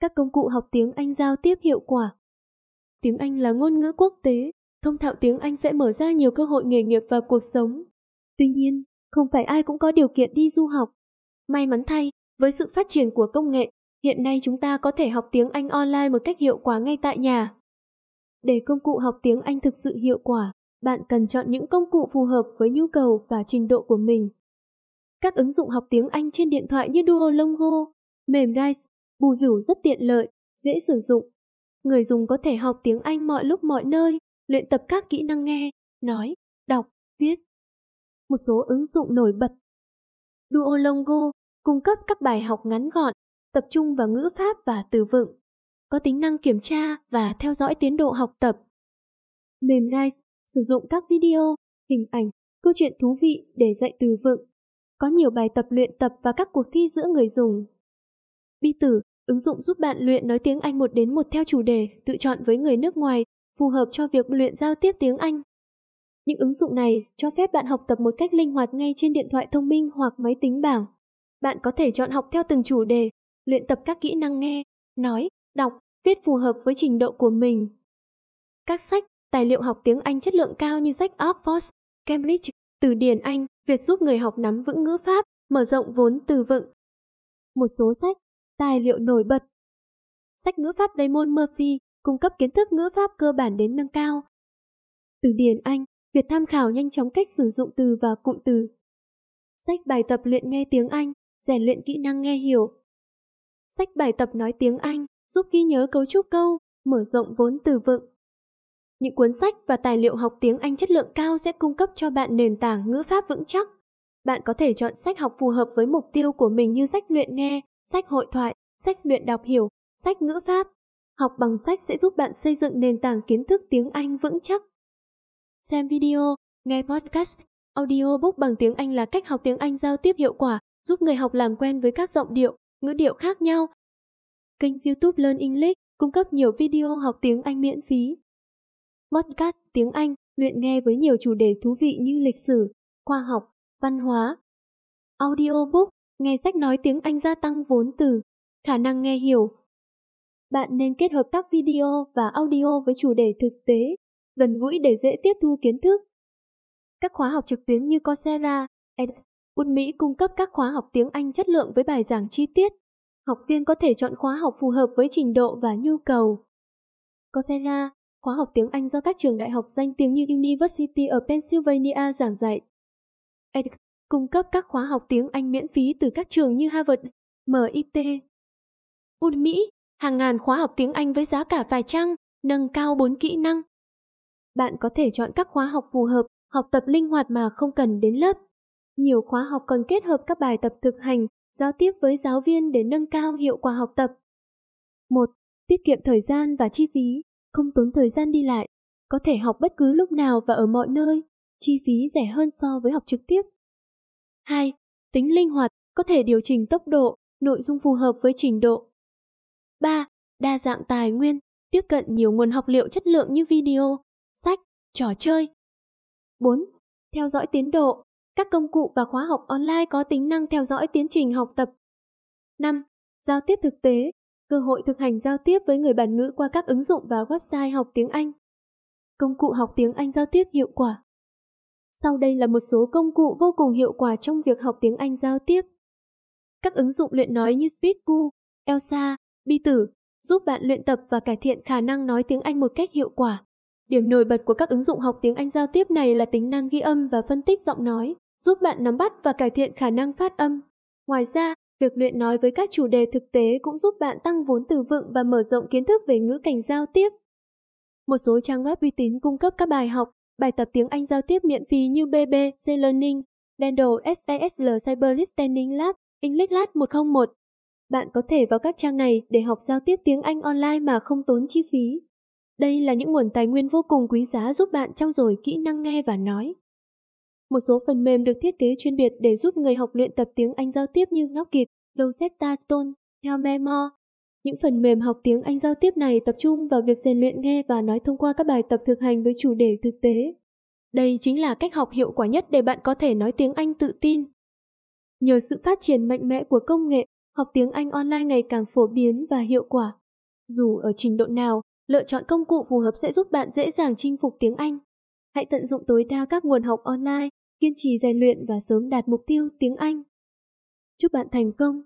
Các công cụ học tiếng Anh giao tiếp hiệu quả. Tiếng Anh là ngôn ngữ quốc tế, thông thạo tiếng Anh sẽ mở ra nhiều cơ hội nghề nghiệp và cuộc sống. Tuy nhiên, không phải ai cũng có điều kiện đi du học. May mắn thay, với sự phát triển của công nghệ, hiện nay chúng ta có thể học tiếng Anh online một cách hiệu quả ngay tại nhà. Để công cụ học tiếng Anh thực sự hiệu quả, bạn cần chọn những công cụ phù hợp với nhu cầu và trình độ của mình. Các ứng dụng học tiếng Anh trên điện thoại như Duolingo, Memrise, Bù rủ rất tiện lợi, dễ sử dụng. Người dùng có thể học tiếng Anh mọi lúc mọi nơi, luyện tập các kỹ năng nghe, nói, đọc, viết. Một số ứng dụng nổi bật. Duolingo cung cấp các bài học ngắn gọn, tập trung vào ngữ pháp và từ vựng, có tính năng kiểm tra và theo dõi tiến độ học tập. Memrise sử dụng các video, hình ảnh, câu chuyện thú vị để dạy từ vựng. Có nhiều bài tập luyện tập và các cuộc thi giữa người dùng. Bi tử, ứng dụng giúp bạn luyện nói tiếng Anh một đến một theo chủ đề, tự chọn với người nước ngoài, phù hợp cho việc luyện giao tiếp tiếng Anh. Những ứng dụng này cho phép bạn học tập một cách linh hoạt ngay trên điện thoại thông minh hoặc máy tính bảng. Bạn có thể chọn học theo từng chủ đề, luyện tập các kỹ năng nghe, nói, đọc, viết phù hợp với trình độ của mình. Các sách, tài liệu học tiếng Anh chất lượng cao như sách Oxford, Cambridge, từ điển Anh, Việt giúp người học nắm vững ngữ pháp, mở rộng vốn từ vựng. Một số sách, tài liệu nổi bật. Sách ngữ pháp Damon Murphy cung cấp kiến thức ngữ pháp cơ bản đến nâng cao. Từ điển Anh, Việt tham khảo nhanh chóng cách sử dụng từ và cụm từ. Sách bài tập luyện nghe tiếng Anh, rèn luyện kỹ năng nghe hiểu. Sách bài tập nói tiếng Anh, giúp ghi nhớ cấu trúc câu, mở rộng vốn từ vựng. Những cuốn sách và tài liệu học tiếng Anh chất lượng cao sẽ cung cấp cho bạn nền tảng ngữ pháp vững chắc. Bạn có thể chọn sách học phù hợp với mục tiêu của mình như sách luyện nghe, sách hội thoại, sách luyện đọc hiểu, sách ngữ pháp. Học bằng sách sẽ giúp bạn xây dựng nền tảng kiến thức tiếng Anh vững chắc. Xem video, nghe podcast, audiobook bằng tiếng Anh là cách học tiếng Anh giao tiếp hiệu quả, giúp người học làm quen với các giọng điệu, ngữ điệu khác nhau. Kênh YouTube Learn English cung cấp nhiều video học tiếng Anh miễn phí. Podcast tiếng Anh luyện nghe với nhiều chủ đề thú vị như lịch sử, khoa học, văn hóa. Audiobook nghe sách nói tiếng Anh gia tăng vốn từ, khả năng nghe hiểu. Bạn nên kết hợp các video và audio với chủ đề thực tế, gần gũi để dễ tiếp thu kiến thức. Các khóa học trực tuyến như Coursera, Udemy cung cấp các khóa học tiếng Anh chất lượng với bài giảng chi tiết. Học viên có thể chọn khóa học phù hợp với trình độ và nhu cầu. Coursera, khóa học tiếng Anh do các trường đại học danh tiếng như University of Pennsylvania giảng dạy. Ed, cung cấp các khóa học tiếng Anh miễn phí từ các trường như Harvard, MIT. Udemy, hàng ngàn khóa học tiếng Anh với giá cả vài trang, nâng cao 4 kỹ năng. Bạn có thể chọn các khóa học phù hợp, học tập linh hoạt mà không cần đến lớp. Nhiều khóa học còn kết hợp các bài tập thực hành, giao tiếp với giáo viên để nâng cao hiệu quả học tập. 1. Tiết kiệm thời gian và chi phí, không tốn thời gian đi lại, có thể học bất cứ lúc nào và ở mọi nơi, chi phí rẻ hơn so với học trực tiếp. 2. Tính linh hoạt, có thể điều chỉnh tốc độ, nội dung phù hợp với trình độ. 3. Đa dạng tài nguyên, tiếp cận nhiều nguồn học liệu chất lượng như video, sách, trò chơi. 4. Theo dõi tiến độ, các công cụ và khóa học online có tính năng theo dõi tiến trình học tập. 5. Giao tiếp thực tế, cơ hội thực hành giao tiếp với người bản ngữ qua các ứng dụng và website học tiếng Anh. Công cụ học tiếng Anh giao tiếp hiệu quả. Sau đây là một số công cụ vô cùng hiệu quả trong việc học tiếng Anh giao tiếp. Các ứng dụng luyện nói như Speaku, Elsa, Bi Tử giúp bạn luyện tập và cải thiện khả năng nói tiếng Anh một cách hiệu quả. Điểm nổi bật của các ứng dụng học tiếng Anh giao tiếp này là tính năng ghi âm và phân tích giọng nói, giúp bạn nắm bắt và cải thiện khả năng phát âm. Ngoài ra, việc luyện nói với các chủ đề thực tế cũng giúp bạn tăng vốn từ vựng và mở rộng kiến thức về ngữ cảnh giao tiếp. Một số trang web uy tín cung cấp các bài học, bài tập tiếng Anh giao tiếp miễn phí như BB, C-Learning, Dendel, SASL Cyber Listening Lab, English Lab 101. Bạn có thể vào các trang này để học giao tiếp tiếng Anh online mà không tốn chi phí. Đây là những nguồn tài nguyên vô cùng quý giá giúp bạn trau dồi kỹ năng nghe và nói. Một số phần mềm được thiết kế chuyên biệt để giúp người học luyện tập tiếng Anh giao tiếp như Rocket, Rosetta Stone, Memo. Những phần mềm học tiếng Anh giao tiếp này tập trung vào việc rèn luyện nghe và nói thông qua các bài tập thực hành với chủ đề thực tế. Đây chính là cách học hiệu quả nhất để bạn có thể nói tiếng Anh tự tin. Nhờ sự phát triển mạnh mẽ của công nghệ, học tiếng Anh online ngày càng phổ biến và hiệu quả. Dù ở trình độ nào, lựa chọn công cụ phù hợp sẽ giúp bạn dễ dàng chinh phục tiếng Anh. Hãy tận dụng tối đa các nguồn học online, kiên trì rèn luyện và sớm đạt mục tiêu tiếng Anh. Chúc bạn thành công!